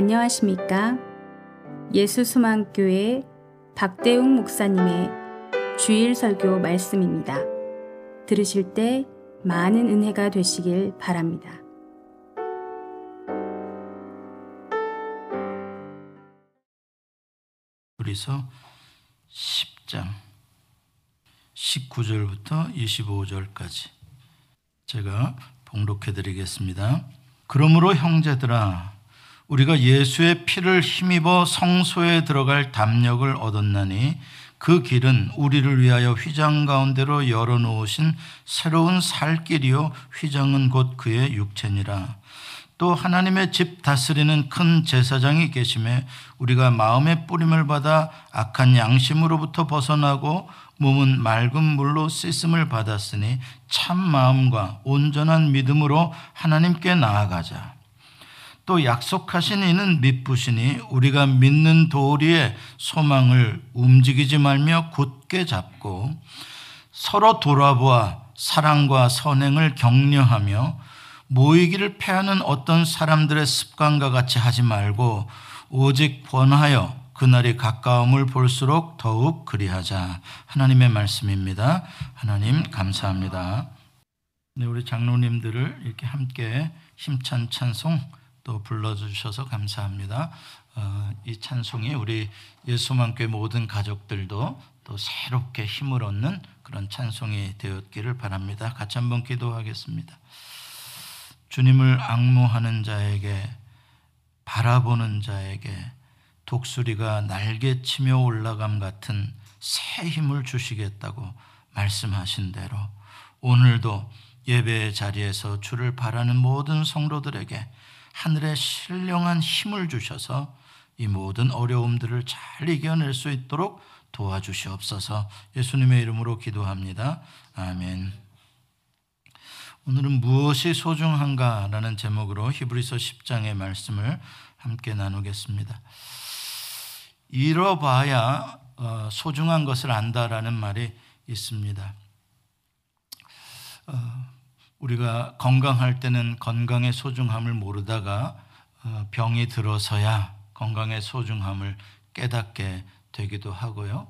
안녕하십니까? 예수수망교회 박대웅 목사님의 주일 설교 말씀입니다. 들으실 때 많은 은혜가 되시길 바랍니다. 우리서 10장 19절부터 25절까지 제가 봉독해 드리겠습니다. 그러므로 형제들아 우리가 예수의 피를 힘입어 성소에 들어갈 담력을 얻었나니 그 길은 우리를 위하여 휘장 가운데로 열어 놓으신 새로운 살 길이요 휘장은 곧 그의 육체니라. 또 하나님의 집 다스리는 큰 제사장이 계심에 우리가 마음의 뿌림을 받아 악한 양심으로부터 벗어나고 몸은 맑은 물로 씻음을 받았으니 참 마음과 온전한 믿음으로 하나님께 나아가자. 또 약속하신 이는 믿부시니 우리가 믿는 도리의 소망을 움직이지 말며 굳게 잡고 서로 돌아보아 사랑과 선행을 격려하며 모이기를 패하는 어떤 사람들의 습관과 같이 하지 말고 오직 권하여 그날이 가까움을 볼수록 더욱 그리하자. 하나님의 말씀입니다. 하나님 감사합니다. 네, 우리 장로님들을 이렇게 함께 힘찬 찬송 또 불러주셔서 감사합니다. 어, 이 찬송이 우리 예수만교회 모든 가족들도 또 새롭게 힘을 얻는 그런 찬송이 되었기를 바랍니다. 같이 한번 기도하겠습니다. 주님을 악무하는 자에게 바라보는 자에게 독수리가 날개치며 올라감 같은 새 힘을 주시겠다고 말씀하신 대로 오늘도 예배의 자리에서 주를 바라는 모든 성도들에게 하늘의 신령한 힘을 주셔서 이 모든 어려움들을 잘 이겨낼 수 있도록 도와주시옵소서 예수님의 이름으로 기도합니다. 아멘. 오늘은 무엇이 소중한가라는 제목으로 히브리서 10장의 말씀을 함께 나누겠습니다. 잃어봐야 어, 소중한 것을 안다라는 말이 있습니다. 어, 우리가 건강할 때는 건강의 소중함을 모르다가 어, 병이 들어서야 건강의 소중함을 깨닫게 되기도 하고요.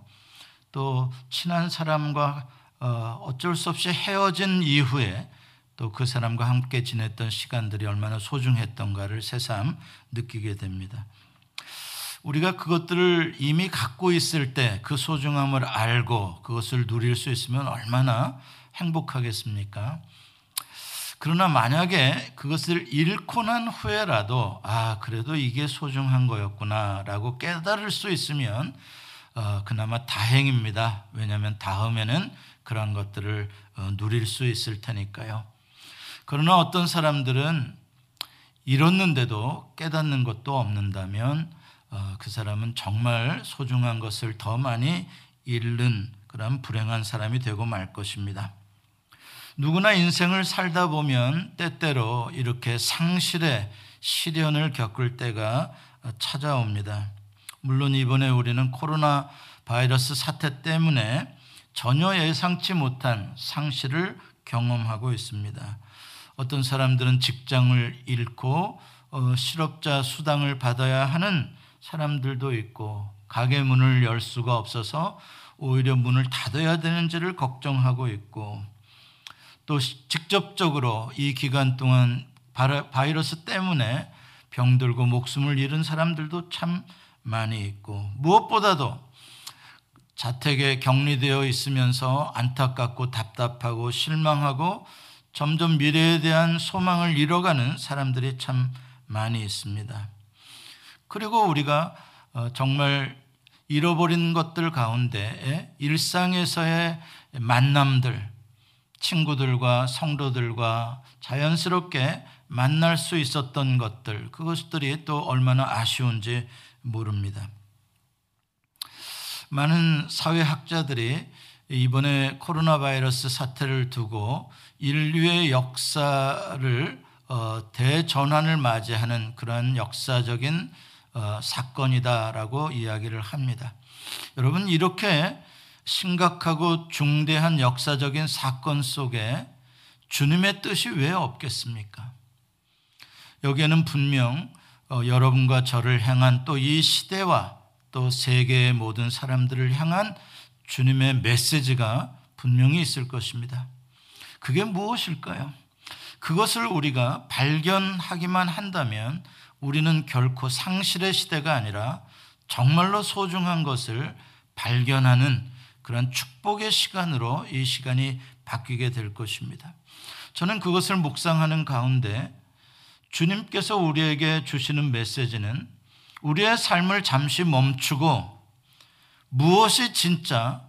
또 친한 사람과 어쩔 수 없이 헤어진 이후에 또 그 사람과 함께 지냈던 시간들이 얼마나 소중했던가를 새삼 느끼게 됩니다. 우리가 그것들을 이미 갖고 있을 때 그 소중함을 알고 그것을 누릴 수 있으면 얼마나 행복하겠습니까? 그러나 만약에 그것을 잃고 난 후에라도 아 그래도 이게 소중한 거였구나라고 깨달을 수 있으면 어, 그나마 다행입니다. 왜냐하면 다음에는 그런 것들을 어, 누릴 수 있을 테니까요. 그러나 어떤 사람들은 잃었는데도 깨닫는 것도 없는다면 어, 그 사람은 정말 소중한 것을 더 많이 잃는 그런 불행한 사람이 되고 말 것입니다. 누구나 인생을 살다 보면 때때로 이렇게 상실의 시련을 겪을 때가 찾아옵니다. 물론 이번에 우리는 코로나 바이러스 사태 때문에 전혀 예상치 못한 상실을 경험하고 있습니다. 어떤 사람들은 직장을 잃고 어, 실업자 수당을 받아야 하는 사람들도 있고 가게 문을 열 수가 없어서 오히려 문을 닫아야 되는지를 걱정하고 있고 또 직접적으로 이 기간 동안 바이러스 때문에 병들고 목숨을 잃은 사람들도 참 많이 있고 무엇보다도 자택에 격리되어 있으면서 안타깝고 답답하고 실망하고 점점 미래에 대한 소망을 잃어가는 사람들이 참 많이 있습니다. 그리고 우리가 어, 정말 잃어버린 것들 가운데 일상에서의 만남들, 친구들과 성도들과 자연스럽게 만날 수 있었던 것들, 그것들이 또 얼마나 아쉬운지 모릅니다. 많은 사회학자들이 이번에 코로나 바이러스 사태를 두고 인류의 역사를 어, 대전환을 맞이하는 그러한 역사적인 어, 사건이다라고 이야기를 합니다. 여러분 이렇게 심각하고 중대한 역사적인 사건 속에 주님의 뜻이 왜 없겠습니까? 여기에는 분명 어, 여러분과 저를 향한 또 이 시대와 또 세계의 모든 사람들을 향한 주님의 메시지가 분명히 있을 것입니다. 그게 무엇일까요? 그것을 우리가 발견하기만 한다면 우리는 결코 상실의 시대가 아니라 정말로 소중한 것을 발견하는 그런 축복의 시간으로 이 시간이 바뀌게 될 것입니다. 저는 그것을 묵상하는 가운데 주님께서 우리에게 주시는 메시지는 우리의 삶을 잠시 멈추고 무엇이 진짜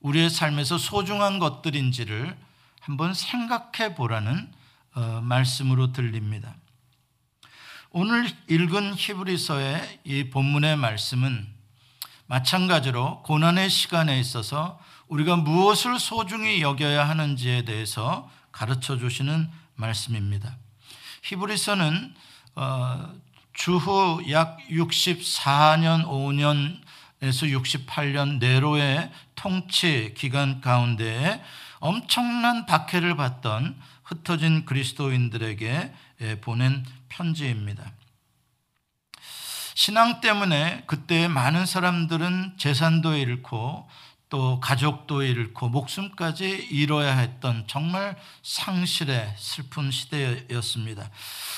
우리의 삶에서 소중한 것들인지를 한번 생각해 보라는 어, 말씀으로 들립니다. 오늘 읽은 히브리서의 이 본문의 말씀은 마찬가지로 고난의 시간에 있어서 우리가 무엇을 소중히 여겨야 하는지에 대해서 가르쳐 주시는 말씀입니다. 히브리서는 어, 주후 약 64년, 5년에서 68년 네로의 통치 기간 가운데 엄청난 박해를 받던 흩어진 그리스도인들에게 보낸 편지입니다. 신앙 때문에 그때 많은 사람들은 재산도 잃고 또 가족도 잃고 목숨까지 잃어야 했던 정말 상실의 슬픈 시대였습니다.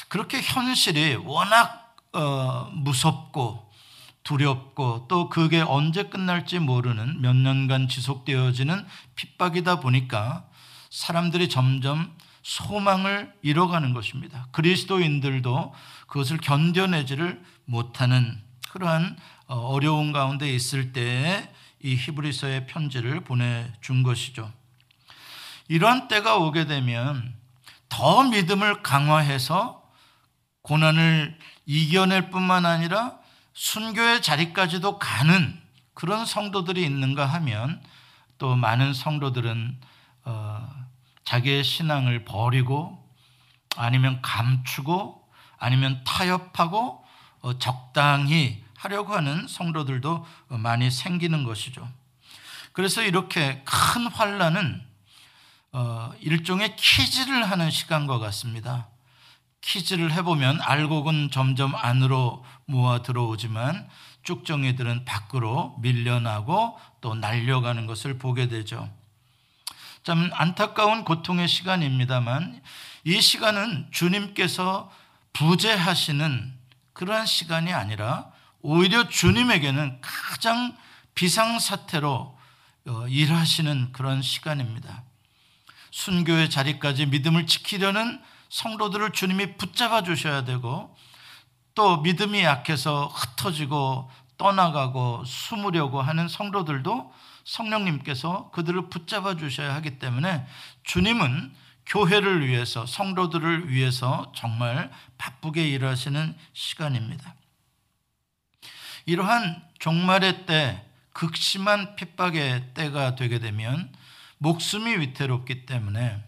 그렇게 현실이 워낙 어, 무섭고 두렵고 또 그게 언제 끝날지 모르는 몇 년간 지속되어지는 핍박이다 보니까 사람들이 점점 소망을 잃어가는 것입니다. 그리스도인들도 그것을 견뎌내지를 못하는 그러한 어, 어려운 가운데 있을 때에 이 히브리서의 편지를 보내준 것이죠. 이러한 때가 오게 되면 더 믿음을 강화해서 고난을 이겨낼 뿐만 아니라 순교의 자리까지도 가는 그런 성도들이 있는가 하면 또 많은 성도들은 어, 자기의 신앙을 버리고 아니면 감추고 아니면 타협하고 어, 적당히 하려고 하는 성도들도 많이 생기는 것이죠. 그래서 이렇게 큰 환란은 어, 일종의 퀴즈를 하는 시간과 같습니다. 퀴즈를 해보면 알곡은 점점 안으로 모아 들어오지만 쭉정이들은 밖으로 밀려나고 또 날려가는 것을 보게 되죠. 참 안타까운 고통의 시간입니다만 이 시간은 주님께서 부재하시는 그러한 시간이 아니라 오히려 주님에게는 가장 비상사태로 어, 일하시는 그런 시간입니다. 순교의 자리까지 믿음을 지키려는 성도들을 주님이 붙잡아 주셔야 되고 또 믿음이 약해서 흩어지고 떠나가고 숨으려고 하는 성도들도 성령님께서 그들을 붙잡아 주셔야 하기 때문에 주님은 교회를 위해서 성도들을 위해서 정말 바쁘게 일하시는 시간입니다. 이러한 종말의 때 극심한 핍박의 때가 되게 되면 목숨이 위태롭기 때문에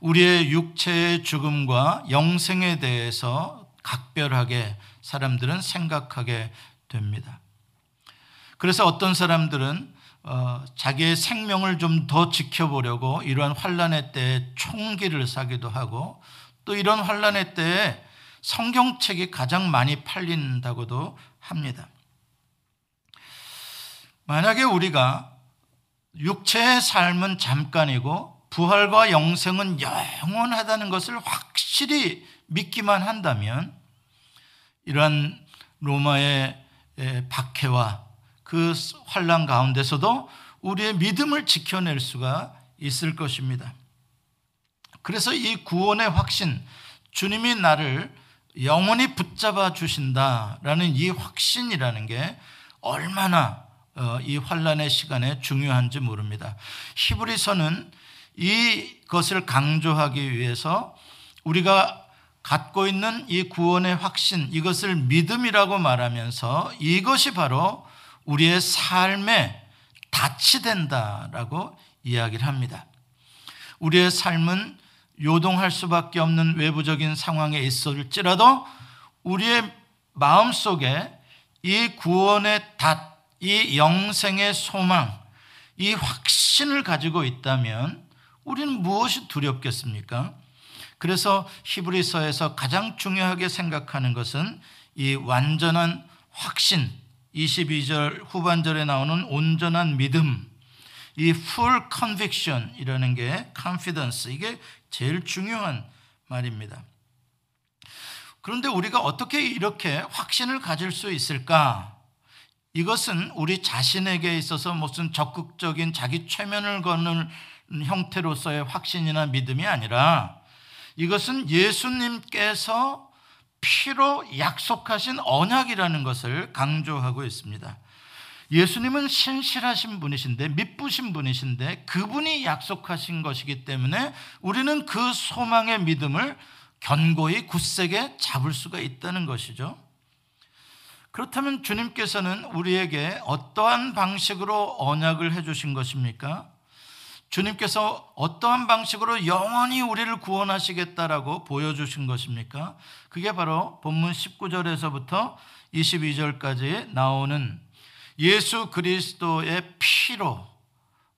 우리의 육체의 죽음과 영생에 대해서 각별하게 사람들은 생각하게 됩니다. 그래서 어떤 사람들은 어, 자기의 생명을 좀 더 지켜보려고 이러한 환란의 때에 총기를 사기도 하고 또 이런 환란의 때에 성경책이 가장 많이 팔린다고도 합니다. 만약에 우리가 육체의 삶은 잠깐이고 부활과 영생은 영원하다는 것을 확실히 믿기만 한다면 이러한 로마의 박해와 그 환란 가운데서도 우리의 믿음을 지켜낼 수가 있을 것입니다. 그래서 이 구원의 확신, 주님이 나를 영원히 붙잡아 주신다라는 이 확신이라는 게 얼마나 어, 이 환란의 시간에 중요한지 모릅니다. 히브리서는 이것을 강조하기 위해서 우리가 갖고 있는 이 구원의 확신, 이것을 믿음이라고 말하면서 이것이 바로 우리의 삶에 닻이 된다라고 이야기를 합니다. 우리의 삶은 요동할 수밖에 없는 외부적인 상황에 있을지라도 우리의 마음 속에 이 구원의 닷, 이 영생의 소망, 이 확신을 가지고 있다면 우리는 무엇이 두렵겠습니까? 그래서 히브리서에서 가장 중요하게 생각하는 것은 이 완전한 확신 22절 후반절에 나오는 온전한 믿음 이 full conviction이라는 게 confidence 이게 제일 중요한 말입니다. 그런데 우리가 어떻게 이렇게 확신을 가질 수 있을까? 이것은 우리 자신에게 있어서 무슨 적극적인 자기 최면을 거는 형태로서의 확신이나 믿음이 아니라 이것은 예수님께서 피로 약속하신 언약이라는 것을 강조하고 있습니다. 예수님은 신실하신 분이신데 믿부신 분이신데 그분이 약속하신 것이기 때문에 우리는 그 소망의 믿음을 견고히 굳세게 잡을 수가 있다는 것이죠. 그렇다면 주님께서는 우리에게 어떠한 방식으로 언약을 해 주신 것입니까? 주님께서 어떠한 방식으로 영원히 우리를 구원하시겠다라고 보여주신 것입니까? 그게 바로 본문 19절에서부터 22절까지 나오는 예수 그리스도의 피로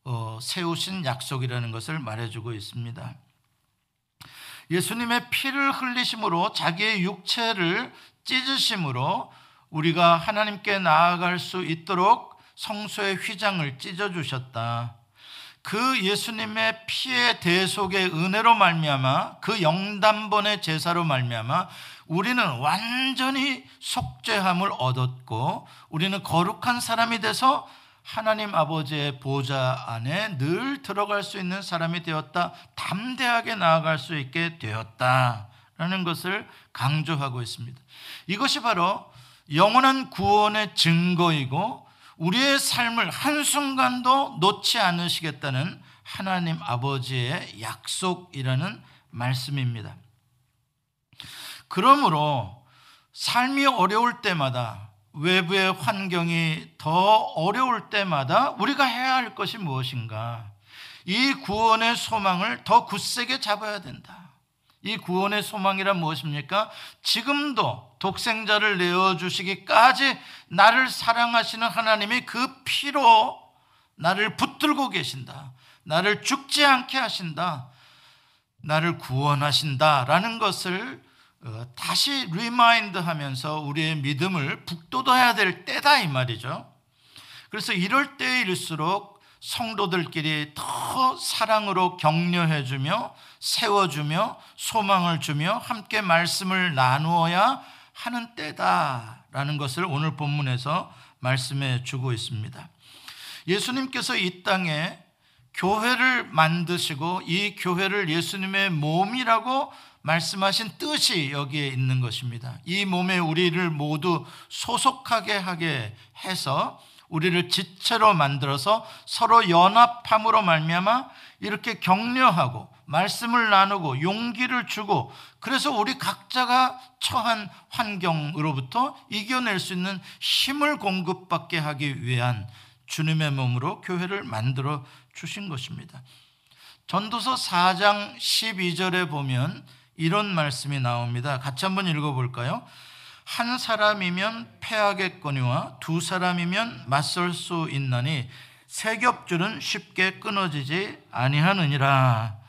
어, 세우신 약속이라는 것을 말해주고 있습니다. 예수님의 피를 흘리심으로 자기의 육체를 찢으심으로 우리가 하나님께 나아갈 수 있도록 성소의 휘장을 찢어 주셨다. 그 예수님의 피의 대속의 은혜로 말미암아 그 영단번의 제사로 말미암아 우리는 완전히 속죄함을 얻었고 우리는 거룩한 사람이 돼서 하나님 아버지의 보좌 안에 늘 들어갈 수 있는 사람이 되었다. 담대하게 나아갈 수 있게 되었다 라는 것을 강조하고 있습니다. 이것이 바로 영원한 구원의 증거이고 우리의 삶을 한순간도 놓지 않으시겠다는 하나님 아버지의 약속이라는 말씀입니다. 그러므로 삶이 어려울 때마다 외부의 환경이 더 어려울 때마다 우리가 해야 할 것이 무엇인가? 이 구원의 소망을 더 굳세게 잡아야 된다. 이 구원의 소망이란 무엇입니까? 지금도 독생자를 내어주시기까지 나를 사랑하시는 하나님이 그 피로 나를 붙들고 계신다. 나를 죽지 않게 하신다. 나를 구원하신다라는 것을 어, 다시 remind 하면서 우리의 믿음을 북돋아야 될 때다 이 말이죠. 그래서 이럴 때일수록 성도들끼리 더 사랑으로 격려해 주며 세워주며 소망을 주며 함께 말씀을 나누어야 하는 때다라는 것을 오늘 본문에서 말씀해 주고 있습니다. 예수님께서 이 땅에 교회를 만드시고 이 교회를 예수님의 몸이라고 말씀하신 뜻이 여기에 있는 것입니다. 이 몸에 우리를 모두 소속하게 하게 해서 우리를 지체로 만들어서 서로 연합함으로 말미암아 이렇게 격려하고 말씀을 나누고 용기를 주고 그래서 우리 각자가 처한 환경으로부터 이겨낼 수 있는 힘을 공급받게 하기 위한 주님의 몸으로 교회를 만들어 주신 것입니다. 전도서 4장 12절에 보면 이런 말씀이 나옵니다. 같이 한번 읽어볼까요? 한 사람이면 패하겠거니와 두 사람이면 맞설 수 있나니 세 겹줄은 쉽게 끊어지지 아니하느니라.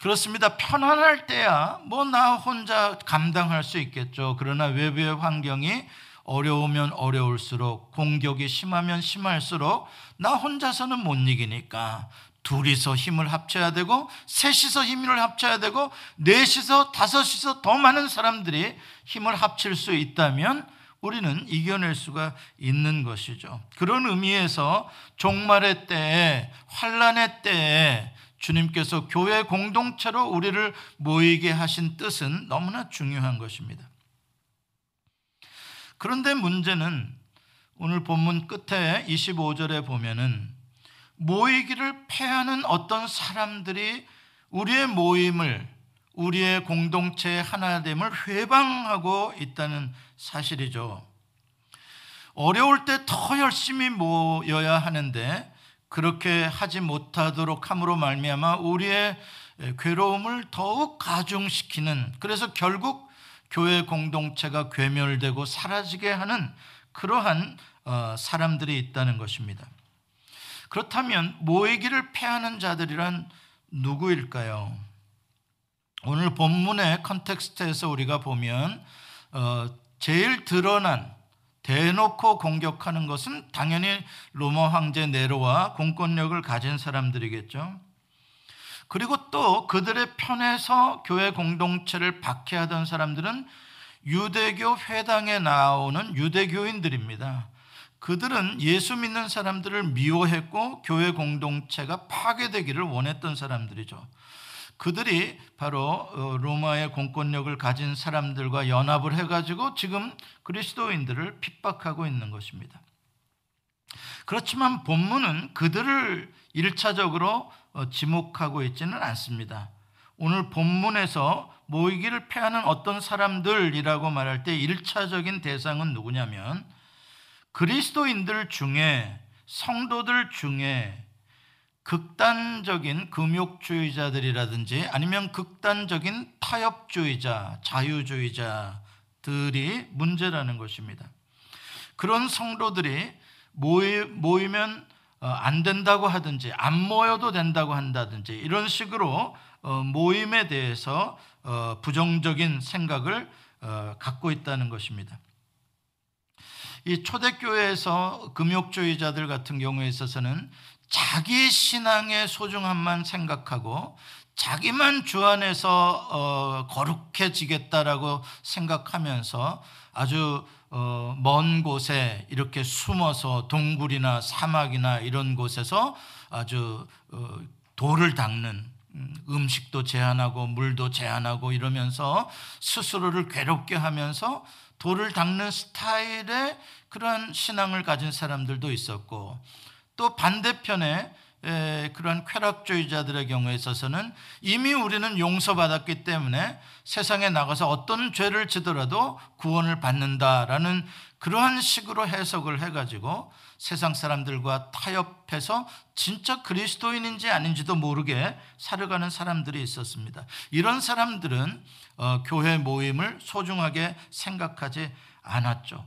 그렇습니다. 편안할 때야 뭐 나 혼자 감당할 수 있겠죠. 그러나 외부의 환경이 어려우면 어려울수록 공격이 심하면 심할수록 나 혼자서는 못 이기니까 둘이서 힘을 합쳐야 되고 셋이서 힘을 합쳐야 되고 넷이서 다섯이서 더 많은 사람들이 힘을 합칠 수 있다면 우리는 이겨낼 수가 있는 것이죠. 그런 의미에서 종말의 때에 환란의 때에 주님께서 교회 공동체로 우리를 모이게 하신 뜻은 너무나 중요한 것입니다. 그런데 문제는 오늘 본문 끝에 25절에 보면은 모이기를 패하는 어떤 사람들이 우리의 모임을 우리의 공동체의 하나됨을 회방하고 있다는 사실이죠. 어려울 때 더 열심히 모여야 하는데 그렇게 하지 못하도록 함으로 말미암아 우리의 괴로움을 더욱 가중시키는 그래서 결국 교회 공동체가 괴멸되고 사라지게 하는 그러한 어, 사람들이 있다는 것입니다. 그렇다면 모이기를 패하는 자들이란 누구일까요? 오늘 본문의 컨텍스트에서 우리가 보면 어, 제일 드러난 대놓고 공격하는 것은 당연히 로마 황제 네로와 공권력을 가진 사람들이겠죠. 그리고 또 그들의 편에서 교회 공동체를 박해하던 사람들은 유대교 회당에 나오는 유대교인들입니다. 그들은 예수 믿는 사람들을 미워했고 교회 공동체가 파괴되기를 원했던 사람들이죠. 그들이 바로 어, 로마의 공권력을 가진 사람들과 연합을 해가지고 지금 그리스도인들을 핍박하고 있는 것입니다. 그렇지만 본문은 그들을 일차적으로 어, 지목하고 있지는 않습니다. 오늘 본문에서 모이기를 패하는 어떤 사람들이라고 말할 때 일차적인 대상은 누구냐면 그리스도인들 중에 성도들 중에 극단적인 금욕주의자들이라든지 아니면 극단적인 타협주의자, 자유주의자들이 문제라는 것입니다. 그런 성도들이 모이, 모이면 어, 안 된다고 하든지 안 모여도 된다고 한다든지 이런 식으로 어, 모임에 대해서 어, 부정적인 생각을 갖고 있다는 것입니다. 이 초대교회에서 금욕주의자들 같은 경우에 있어서는 자기 신앙의 소중함만 생각하고 자기만 주 안에서 어, 거룩해지겠다라고 생각하면서 아주 어, 먼 곳에 이렇게 숨어서 동굴이나 사막이나 이런 곳에서 아주 어, 돌을 닦는 음, 음식도 제한하고 물도 제한하고 이러면서 스스로를 괴롭게 하면서 돌을 닦는 스타일의 그러한 신앙을 가진 사람들도 있었고 또 반대편에 그러한 쾌락주의자들의 경우에 있어서는 이미 우리는 용서받았기 때문에 세상에 나가서 어떤 죄를 지더라도 구원을 받는다라는 그러한 식으로 해석을 해가지고 세상 사람들과 타협해서 진짜 그리스도인인지 아닌지도 모르게 살아가는 사람들이 있었습니다. 이런 사람들은 어, 교회 모임을 소중하게 생각하지 않았죠.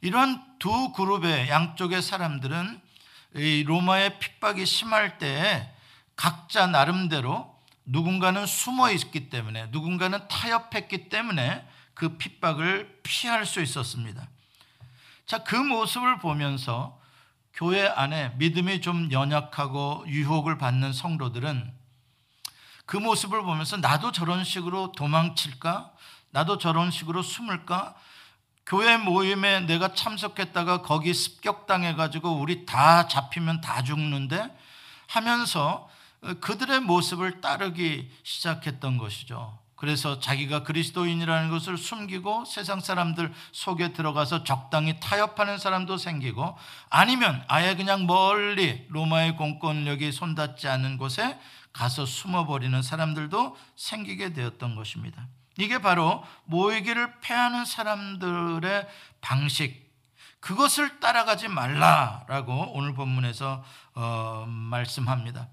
이런 두 그룹의 양쪽의 사람들은 로마의 핍박이 심할 때 각자 나름대로 누군가는 숨어 있기 때문에 누군가는 타협했기 때문에 그 핍박을 피할 수 있었습니다. 자, 그 모습을 보면서 교회 안에 믿음이 좀 연약하고 유혹을 받는 성도들은 그 모습을 보면서 나도 저런 식으로 도망칠까? 나도 저런 식으로 숨을까? 교회 모임에 내가 참석했다가 거기 습격당해가지고 우리 다 잡히면 다 죽는데 하면서 그들의 모습을 따르기 시작했던 것이죠. 그래서 자기가 그리스도인이라는 것을 숨기고 세상 사람들 속에 들어가서 적당히 타협하는 사람도 생기고 아니면 아예 그냥 멀리 로마의 공권력이 손 닿지 않는 곳에 가서 숨어버리는 사람들도 생기게 되었던 것입니다. 이게 바로 모이기를 패하는 사람들의 방식, 그것을 따라가지 말라라고 오늘 본문에서 어, 말씀합니다.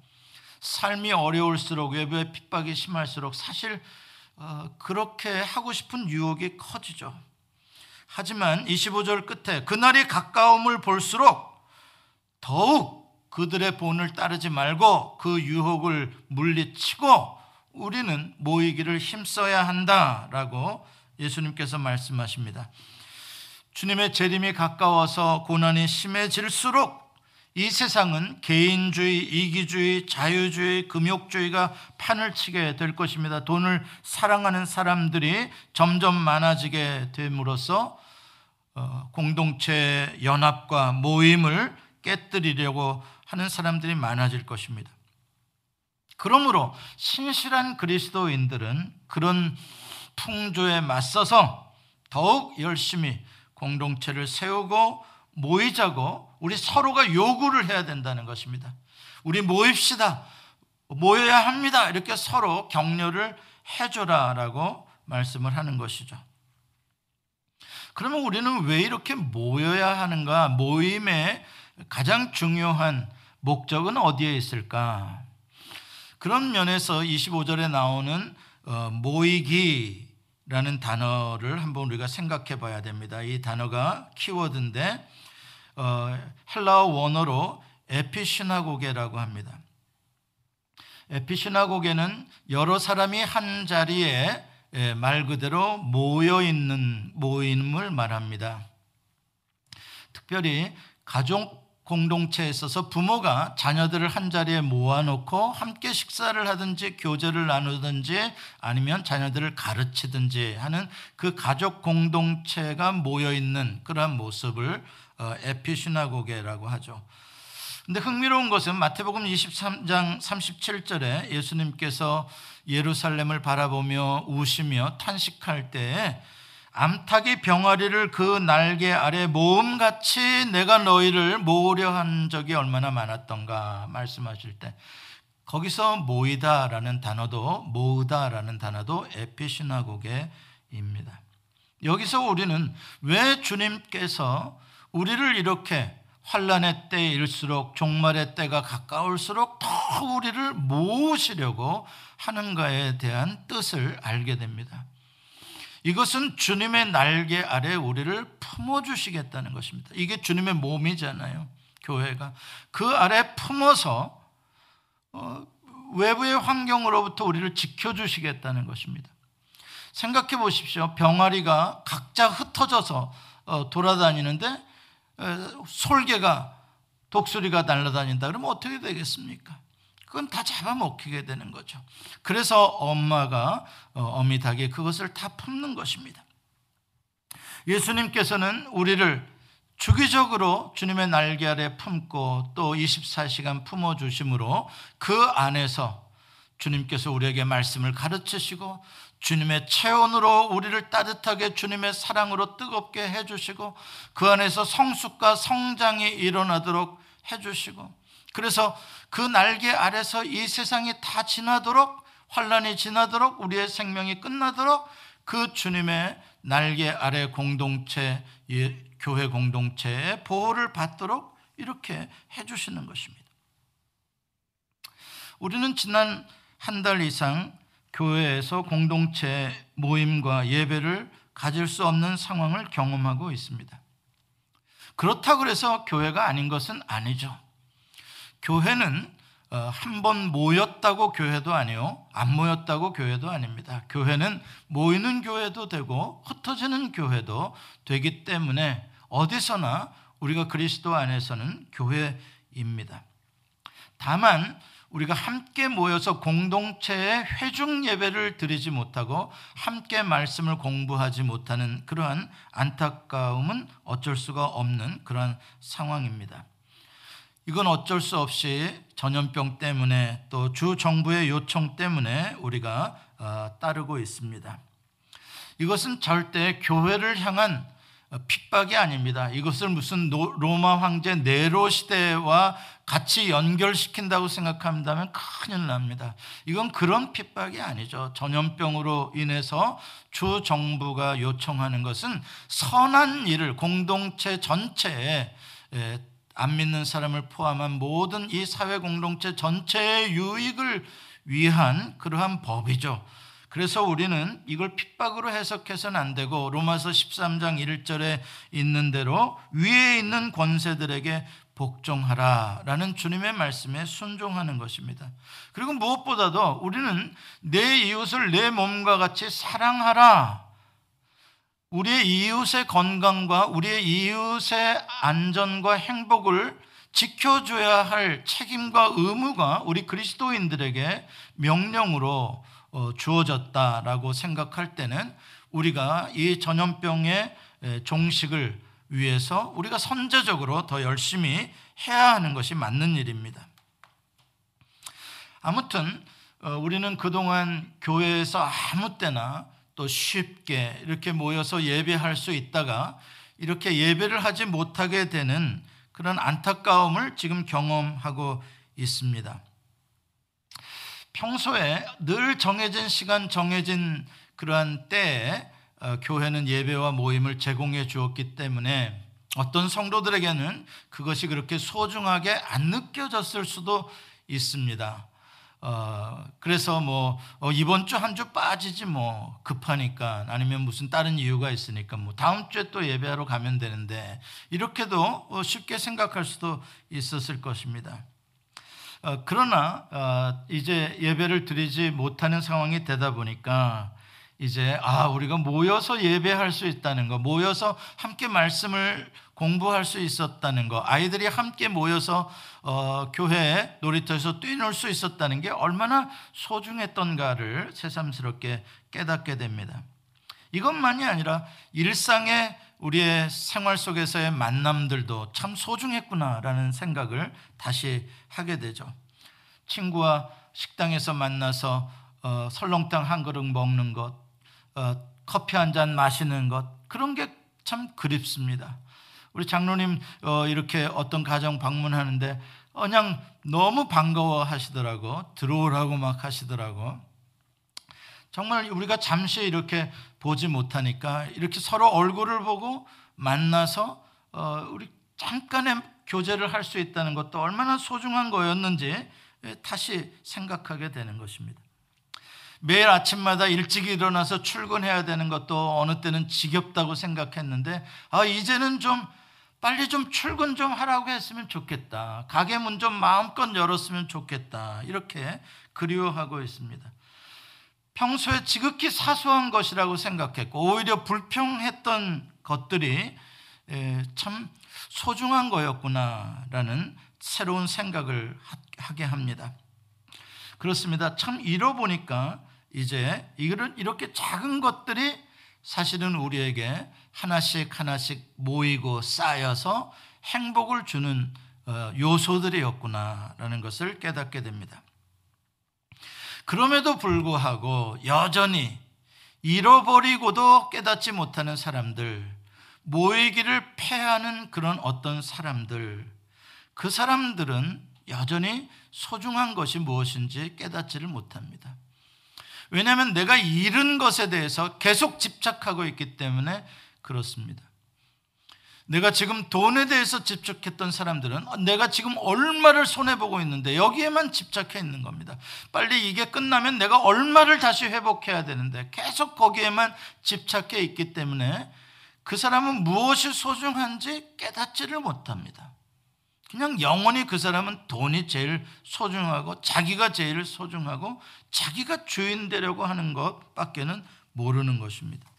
삶이 어려울수록 외부의 핍박이 심할수록 사실 어, 그렇게 하고 싶은 유혹이 커지죠. 하지만 25절 끝에 그날이 가까움을 볼수록 더욱 그들의 본을 따르지 말고 그 유혹을 물리치고 우리는 모이기를 힘써야 한다라고 예수님께서 말씀하십니다. 주님의 재림이 가까워서 고난이 심해질수록 이 세상은 개인주의, 이기주의, 자유주의, 금욕주의가 판을 치게 될 것입니다. 돈을 사랑하는 사람들이 점점 많아지게 됨으로써 어, 공동체 연합과 모임을 깨뜨리려고 하는 사람들이 많아질 것입니다. 그러므로 신실한 그리스도인들은 그런 풍조에 맞서서 더욱 열심히 공동체를 세우고 모이자고 우리 서로가 요구를 해야 된다는 것입니다. 우리 모입시다. 모여야 합니다. 이렇게 서로 격려를 해줘라 라고 말씀을 하는 것이죠. 그러면 우리는 왜 이렇게 모여야 하는가? 모임의 가장 중요한 목적은 어디에 있을까? 그런 면에서 25절에 나오는 어, 모이기라는 단어를 한번 우리가 생각해 봐야 됩니다. 이 단어가 키워드인데 어, 헬라어 원어로 에피시나고게라고 합니다. 에피시나고게는 여러 사람이 한 자리에 예, 말 그대로 모여 있는 모임을 말합니다. 특별히 가족 공동체에 있어서 부모가 자녀들을 한 자리에 모아놓고 함께 식사를 하든지 교제를 나누든지 아니면 자녀들을 가르치든지 하는 그 가족 공동체가 모여 있는 그러한 모습을 어, 에피시나고게라고 하죠. 근데 흥미로운 것은 마태복음 23장 37절에 예수님께서 예루살렘을 바라보며 우시며 탄식할 때에 암탉이 병아리를 그 날개 아래 모음같이 내가 너희를 모으려 한 적이 얼마나 많았던가 말씀하실 때 거기서 모이다라는 단어도 모으다라는 단어도 에피시나고게입니다. 여기서 우리는 왜 주님께서 우리를 이렇게 환란의 때일수록 종말의 때가 가까울수록 더 우리를 모으시려고 하는가에 대한 뜻을 알게 됩니다. 이것은 주님의 날개 아래 우리를 품어주시겠다는 것입니다. 이게 주님의 몸이잖아요. 교회가. 그 아래 품어서 어, 외부의 환경으로부터 우리를 지켜주시겠다는 것입니다. 생각해 보십시오. 병아리가 각자 흩어져서 어, 돌아다니는데 솔개가 독수리가 날아다닌다 그러면 어떻게 되겠습니까? 그건 다 잡아먹히게 되는 거죠. 그래서 엄마가 어, 어미 닭이 그것을 다 품는 것입니다. 예수님께서는 우리를 주기적으로 주님의 날개 아래 품고 또 24시간 품어 주심으로 그 안에서 주님께서 우리에게 말씀을 가르치시고 주님의 체온으로 우리를 따뜻하게 주님의 사랑으로 뜨겁게 해주시고 그 안에서 성숙과 성장이 일어나도록 해주시고 그래서 그 날개 아래서 이 세상이 다 지나도록 환란이 지나도록 우리의 생명이 끝나도록 그 주님의 날개 아래 공동체 교회 공동체의 보호를 받도록 이렇게 해 주시는 것입니다. 우리는 지난 한 달 이상 교회에서 공동체 모임과 예배를 가질 수 없는 상황을 경험하고 있습니다. 그렇다고 그래서 교회가 아닌 것은 아니죠. 교회는 어, 한번 모였다고 교회도 아니요. 안 모였다고 교회도 아닙니다. 교회는 모이는 교회도 되고 흩어지는 교회도 되기 때문에 어디서나 우리가 그리스도 안에서는 교회입니다. 다만 우리가 함께 모여서 공동체의 회중 예배를 드리지 못하고 함께 말씀을 공부하지 못하는 그러한 안타까움은 어쩔 수가 없는 그러한 상황입니다. 이건 어쩔 수 없이 전염병 때문에 또 주 정부의 요청 때문에 우리가 어, 따르고 있습니다. 이것은 절대 교회를 향한 어, 핍박이 아닙니다. 이것을 무슨 로마 황제 네로 시대와 같이 연결시킨다고 생각한다면 큰일 납니다. 이건 그런 핍박이 아니죠. 전염병으로 인해서 주 정부가 요청하는 것은 선한 일을 공동체 전체에 안 믿는 사람을 포함한 모든 이 사회 공동체 전체의 유익을 위한 그러한 법이죠. 그래서 우리는 이걸 핍박으로 해석해서는 안 되고 로마서 13장 1절에 있는 대로 위에 있는 권세들에게 복종하라 라는 주님의 말씀에 순종하는 것입니다. 그리고 무엇보다도 우리는 내 이웃을 내 몸과 같이 사랑하라. 우리의 이웃의 건강과 우리의 이웃의 안전과 행복을 지켜줘야 할 책임과 의무가 우리 그리스도인들에게 명령으로 어, 주어졌다라고 생각할 때는 우리가 이 전염병의 종식을 위해서 우리가 선제적으로 더 열심히 해야 하는 것이 맞는 일입니다. 아무튼 어, 우리는 그동안 교회에서 아무 때나 또 쉽게 이렇게 모여서 예배할 수 있다가 이렇게 예배를 하지 못하게 되는 그런 안타까움을 지금 경험하고 있습니다. 평소에 늘 정해진 시간, 정해진 그러한 때에 어, 교회는 예배와 모임을 제공해 주었기 때문에 어떤 성도들에게는 그것이 그렇게 소중하게 안 느껴졌을 수도 있습니다. 어, 그래서 뭐 어, 이번 주 한 주 빠지지 뭐 급하니까 아니면 무슨 다른 이유가 있으니까 뭐 다음 주에 또 예배하러 가면 되는데 이렇게도 어, 쉽게 생각할 수도 있었을 것입니다. 어, 그러나 어, 이제 예배를 드리지 못하는 상황이 되다 보니까 이제 아 우리가 모여서 예배할 수 있다는 거, 모여서 함께 말씀을 공부할 수 있었다는 거, 아이들이 함께 모여서 어, 교회 놀이터에서 뛰놀 수 있었다는 게 얼마나 소중했던가를 새삼스럽게 깨닫게 됩니다. 이것만이 아니라 일상의 우리의 생활 속에서의 만남들도 참 소중했구나라는 생각을 다시 하게 되죠. 친구와 식당에서 만나서 어, 설렁탕 한 그릇 먹는 것, 어, 커피 한 잔 마시는 것 그런 게 참 그립습니다. 우리 장로님 어, 이렇게 어떤 가정 방문하는데 그냥 너무 반가워 하시더라고 들어오라고 막 하시더라고. 정말 우리가 잠시 이렇게 보지 못하니까 이렇게 서로 얼굴을 보고 만나서 어, 우리 잠깐의 교제를 할 수 있다는 것도 얼마나 소중한 거였는지 다시 생각하게 되는 것입니다. 매일 아침마다 일찍 일어나서 출근해야 되는 것도 어느 때는 지겹다고 생각했는데 아 이제는 좀 빨리 좀 출근 좀 하라고 했으면 좋겠다. 가게 문 좀 마음껏 열었으면 좋겠다. 이렇게 그리워하고 있습니다. 평소에 지극히 사소한 것이라고 생각했고 오히려 불평했던 것들이 참 소중한 거였구나라는 새로운 생각을 하게 합니다. 그렇습니다. 참 잃어보니까 이제 이런 이렇게 작은 것들이 사실은 우리에게 하나씩 하나씩 모이고 쌓여서 행복을 주는 어, 요소들이었구나라는 것을 깨닫게 됩니다. 그럼에도 불구하고 여전히 잃어버리고도 깨닫지 못하는 사람들, 모이기를 패하는 그런 어떤 사람들, 그 사람들은 여전히 소중한 것이 무엇인지 깨닫지를 못합니다. 왜냐하면 내가 잃은 것에 대해서 계속 집착하고 있기 때문에 그렇습니다. 내가 지금 돈에 대해서 집착했던 사람들은 내가 지금 얼마를 손해보고 있는데 여기에만 집착해 있는 겁니다. 빨리 이게 끝나면 내가 얼마를 다시 회복해야 되는데 계속 거기에만 집착해 있기 때문에 그 사람은 무엇이 소중한지 깨닫지를 못합니다. 그냥 영원히 그 사람은 돈이 제일 소중하고 자기가 제일 소중하고 자기가 주인 되려고 하는 것밖에는 모르는 것입니다.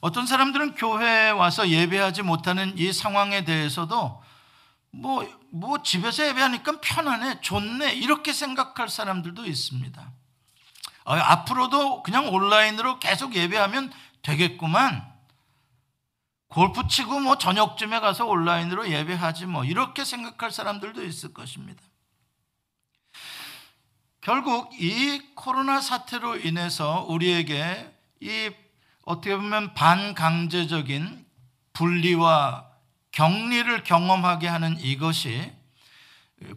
어떤 사람들은 교회에 와서 예배하지 못하는 이 상황에 대해서도 뭐, 뭐 집에서 예배하니까 편하네, 좋네, 이렇게 생각할 사람들도 있습니다. 어, 앞으로도 그냥 온라인으로 계속 예배하면 되겠구만. 골프 치고 뭐 저녁쯤에 가서 온라인으로 예배하지 뭐 이렇게 생각할 사람들도 있을 것입니다. 결국 이 코로나 사태로 인해서 우리에게 이 어떻게 보면 반강제적인 분리와 격리를 경험하게 하는 이것이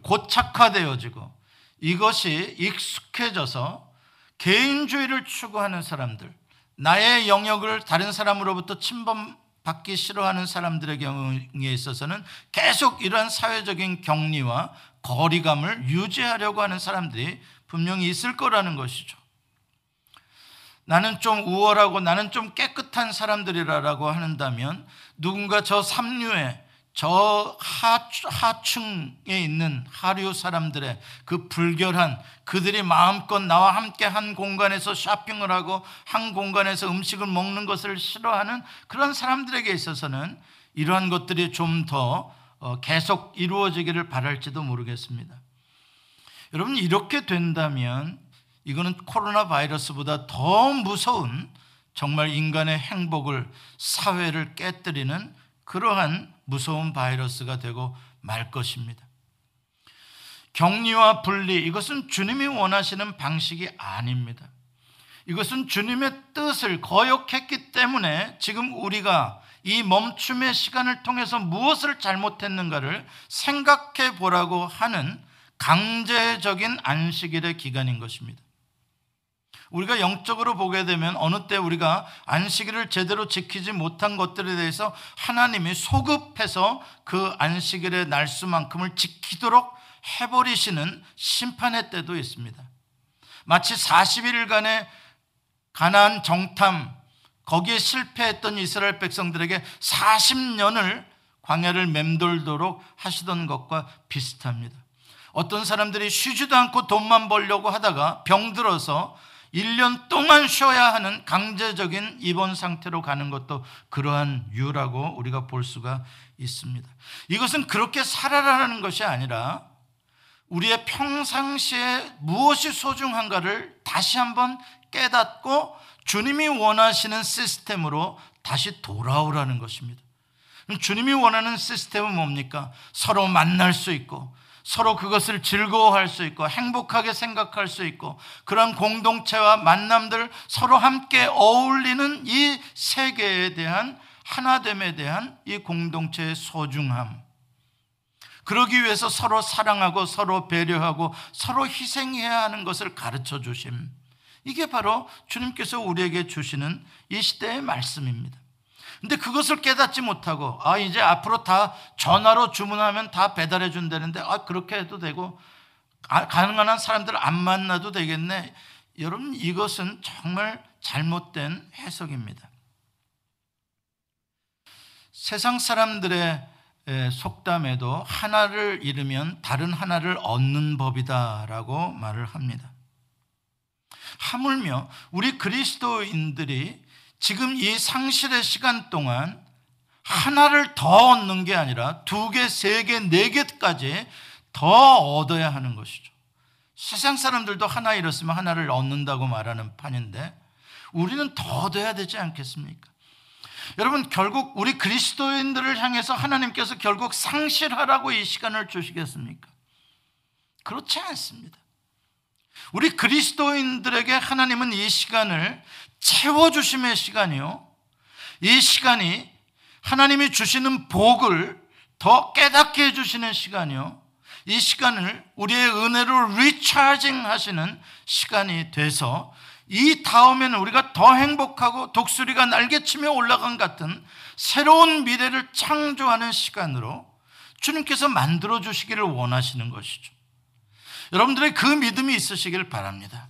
고착화되어지고 이것이 익숙해져서 개인주의를 추구하는 사람들, 나의 영역을 다른 사람으로부터 침범받기 싫어하는 사람들의 경우에 있어서는 계속 이러한 사회적인 격리와 거리감을 유지하려고 하는 사람들이 분명히 있을 거라는 것이죠. 나는 좀 우월하고 나는 좀 깨끗한 사람들이라고 한다면 누군가 저 삼류에 저 하층에 있는 하류 사람들의 그 불결한 그들이 마음껏 나와 함께 한 공간에서 쇼핑을 하고 한 공간에서 음식을 먹는 것을 싫어하는 그런 사람들에게 있어서는 이러한 것들이 좀더 어, 계속 이루어지기를 바랄지도 모르겠습니다. 여러분 이렇게 된다면 이거는 코로나 바이러스보다 더 무서운 정말 인간의 행복을 사회를 깨뜨리는 그러한 무서운 바이러스가 되고 말 것입니다. 격리와 분리 이것은 주님이 원하시는 방식이 아닙니다. 이것은 주님의 뜻을 거역했기 때문에 지금 우리가 이 멈춤의 시간을 통해서 무엇을 잘못했는가를 생각해 보라고 하는 강제적인 안식일의 기간인 것입니다. 우리가 영적으로 보게 되면 어느 때 우리가 안식일을 제대로 지키지 못한 것들에 대해서 하나님이 소급해서 그 안식일의 날수만큼을 지키도록 해버리시는 심판의 때도 있습니다. 마치 40일간의 가난 정탐 거기에 실패했던 이스라엘 백성들에게 40년을 광야를 맴돌도록 하시던 것과 비슷합니다. 어떤 사람들이 쉬지도 않고 돈만 벌려고 하다가 병들어서 1년 동안 쉬어야 하는 강제적인 입원 상태로 가는 것도 그러한 이유라고 우리가 볼 수가 있습니다. 이것은 그렇게 살아라는 것이 아니라 우리의 평상시에 무엇이 소중한가를 다시 한번 깨닫고 주님이 원하시는 시스템으로 다시 돌아오라는 것입니다. 주님이 원하는 시스템은 뭡니까? 서로 만날 수 있고 서로 그것을 즐거워할 수 있고 행복하게 생각할 수 있고 그런 공동체와 만남들 서로 함께 어울리는 이 세계에 대한 하나됨에 대한 이 공동체의 소중함. 그러기 위해서 서로 사랑하고 서로 배려하고 서로 희생해야 하는 것을 가르쳐 주심. 이게 바로 주님께서 우리에게 주시는 이 시대의 말씀입니다. 근데 그것을 깨닫지 못하고 아 이제 앞으로 다 전화로 주문하면 다 배달해 준다는데 아 그렇게 해도 되고 아, 가능한 한 사람들 안 만나도 되겠네. 여러분 이것은 정말 잘못된 해석입니다. 세상 사람들의 속담에도 하나를 잃으면 다른 하나를 얻는 법이다라고 말을 합니다. 하물며 우리 그리스도인들이 지금 이 상실의 시간 동안 하나를 더 얻는 게 아니라 두 개, 세 개, 네 개까지 더 얻어야 하는 것이죠. 세상 사람들도 하나 잃었으면 하나를 얻는다고 말하는 판인데 우리는 더 얻어야 되지 않겠습니까? 여러분 결국 우리 그리스도인들을 향해서 하나님께서 결국 상실하라고 이 시간을 주시겠습니까? 그렇지 않습니다. 우리 그리스도인들에게 하나님은 이 시간을 채워주심의 시간이요. 이 시간이 하나님이 주시는 복을 더 깨닫게 해주시는 시간이요. 이 시간을 우리의 은혜로 리차징 하시는 시간이 돼서 이 다음에는 우리가 더 행복하고 독수리가 날개치며 올라간 같은 새로운 미래를 창조하는 시간으로 주님께서 만들어 주시기를 원하시는 것이죠. 여러분들의 그 믿음이 있으시길 바랍니다.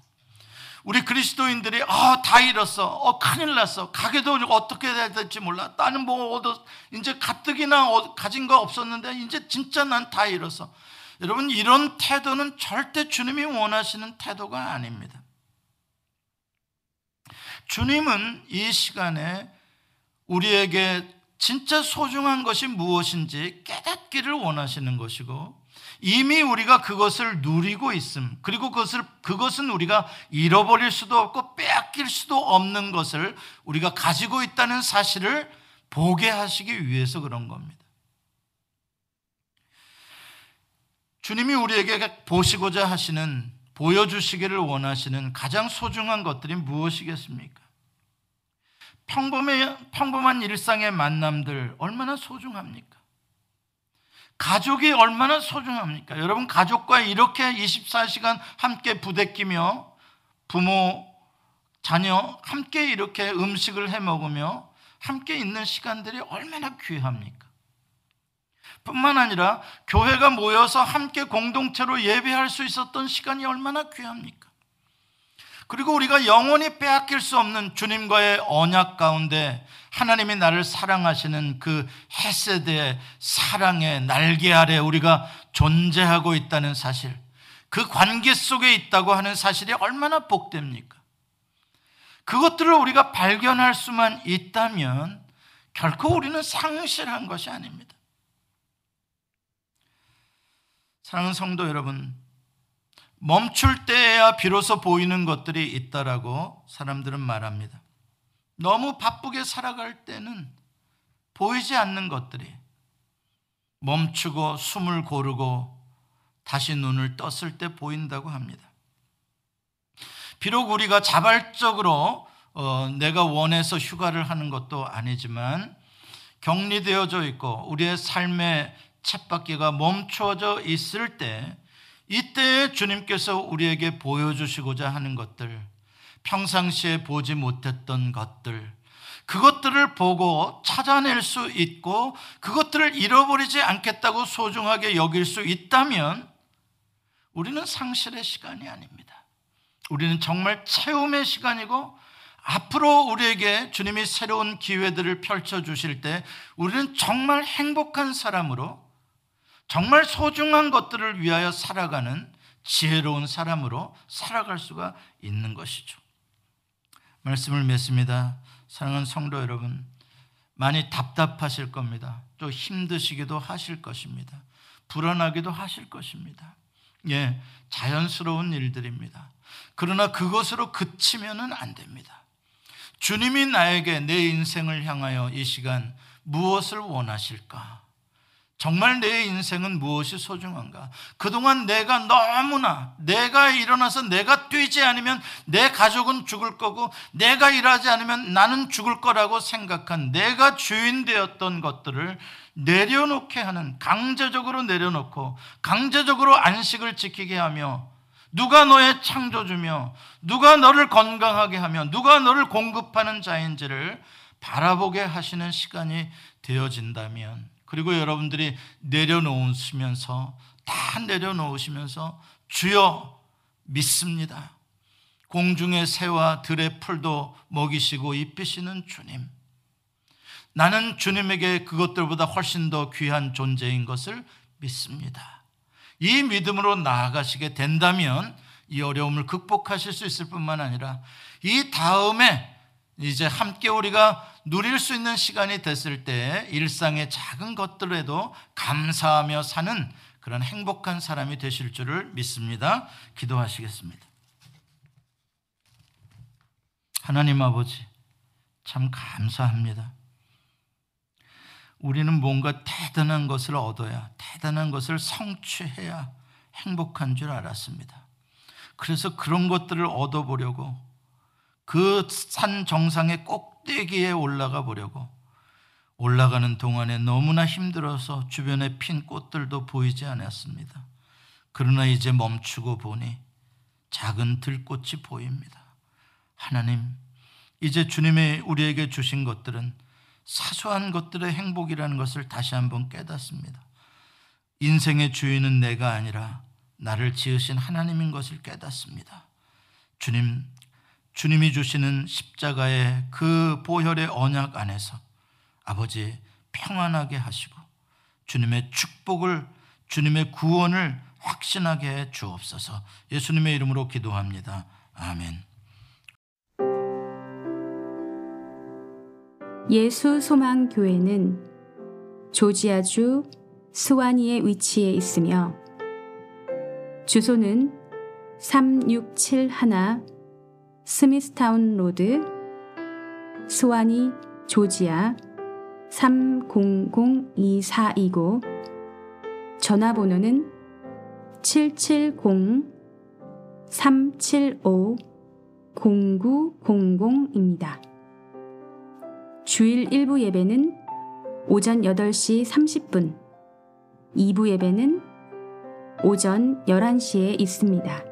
우리 그리스도인들이 아, 다 잃었어. 어, 큰일 났어. 가게도 어떻게 해야 될지 몰라. 나는 뭐 얻어 이제 가뜩이나 가진 거 없었는데 이제 진짜 난 다 잃었어. 여러분 이런 태도는 절대 주님이 원하시는 태도가 아닙니다. 주님은 이 시간에 우리에게 진짜 소중한 것이 무엇인지 깨닫기를 원하시는 것이고 이미 우리가 그것을 누리고 있음. 그리고 그것을, 그것은 우리가 잃어버릴 수도 없고 빼앗길 수도 없는 것을 우리가 가지고 있다는 사실을 보게 하시기 위해서 그런 겁니다. 주님이 우리에게 보시고자 하시는, 보여주시기를 원하시는 가장 소중한 것들이 무엇이겠습니까? 평범해, 평범한 일상의 만남들 얼마나 소중합니까? 가족이 얼마나 소중합니까? 여러분, 가족과 이렇게 24시간 함께 부대끼며 부모, 자녀 함께 이렇게 음식을 해 먹으며 함께 있는 시간들이 얼마나 귀합니까? 뿐만 아니라 교회가 모여서 함께 공동체로 예배할 수 있었던 시간이 얼마나 귀합니까? 그리고 우리가 영원히 빼앗길 수 없는 주님과의 언약 가운데 하나님이 나를 사랑하시는 그 헤세드의 사랑의 날개 아래 우리가 존재하고 있다는 사실, 그 관계 속에 있다고 하는 사실이 얼마나 복됩니까? 그것들을 우리가 발견할 수만 있다면 결코 우리는 상실한 것이 아닙니다. 사랑하는 성도 여러분, 멈출 때에야 비로소 보이는 것들이 있다라고 사람들은 말합니다. 너무 바쁘게 살아갈 때는 보이지 않는 것들이 멈추고 숨을 고르고 다시 눈을 떴을 때 보인다고 합니다. 비록 우리가 자발적으로 어, 내가 원해서 휴가를 하는 것도 아니지만 격리되어져 있고 우리의 삶의 쳇바퀴가 멈추어져 있을 때 이때 주님께서 우리에게 보여주시고자 하는 것들 평상시에 보지 못했던 것들, 그것들을 보고 찾아낼 수 있고 그것들을 잃어버리지 않겠다고 소중하게 여길 수 있다면 우리는 상실의 시간이 아닙니다. 우리는 정말 체험의 시간이고 앞으로 우리에게 주님이 새로운 기회들을 펼쳐 주실 때 우리는 정말 행복한 사람으로 정말 소중한 것들을 위하여 살아가는 지혜로운 사람으로 살아갈 수가 있는 것이죠. 말씀을 맺습니다. 사랑하는 성도 여러분, 많이 답답하실 겁니다. 또 힘드시기도 하실 것입니다. 불안하기도 하실 것입니다. 예, 자연스러운 일들입니다. 그러나 그것으로 그치면은 안 됩니다. 주님이 나에게 내 인생을 향하여 이 시간 무엇을 원하실까? 정말 내 인생은 무엇이 소중한가? 그동안 내가 너무나 내가 일어나서 내가 뛰지 않으면 내 가족은 죽을 거고 내가 일하지 않으면 나는 죽을 거라고 생각한 내가 주인 되었던 것들을 내려놓게 하는 강제적으로 내려놓고 강제적으로 안식을 지키게 하며 누가 너의 창조주며 누가 너를 건강하게 하며 누가 너를 공급하는 자인지를 바라보게 하시는 시간이 되어진다면 그리고 여러분들이 내려놓으시면서 다 내려놓으시면서 주여 믿습니다. 공중의 새와 들의 풀도 먹이시고 입히시는 주님. 나는 주님에게 그것들보다 훨씬 더 귀한 존재인 것을 믿습니다. 이 믿음으로 나아가시게 된다면 이 어려움을 극복하실 수 있을 뿐만 아니라 이 다음에 이제 함께 우리가 누릴 수 있는 시간이 됐을 때 일상의 작은 것들에도 감사하며 사는 그런 행복한 사람이 되실 줄을 믿습니다. 기도하시겠습니다. 하나님 아버지, 참 감사합니다. 우리는 뭔가 대단한 것을 얻어야, 대단한 것을 성취해야 행복한 줄 알았습니다. 그래서 그런 것들을 얻어보려고 그 산 정상의 꼭대기에 올라가 보려고 올라가는 동안에 너무나 힘들어서 주변에 핀 꽃들도 보이지 않았습니다. 그러나 이제 멈추고 보니 작은 들꽃이 보입니다. 하나님, 이제 주님이 우리에게 주신 것들은 사소한 것들의 행복이라는 것을 다시 한번 깨닫습니다. 인생의 주인은 내가 아니라 나를 지으신 하나님인 것을 깨닫습니다. 주님, 주님이 주시는 십자가의 그 보혈의 언약 안에서 아버지 평안하게 하시고 주님의 축복을 주님의 구원을 확신하게 해 주옵소서. 예수님의 이름으로 기도합니다. 아멘. 예수 소망 교회는 조지아주 스와니에 위치해 있으며 주소는 3671 Smithtown Road 스와니 조지아 30024이고 전화번호는 770-375-0900입니다. 주일 1부 예배는 오전 8시 30분, 2부 예배는 오전 11시에 있습니다.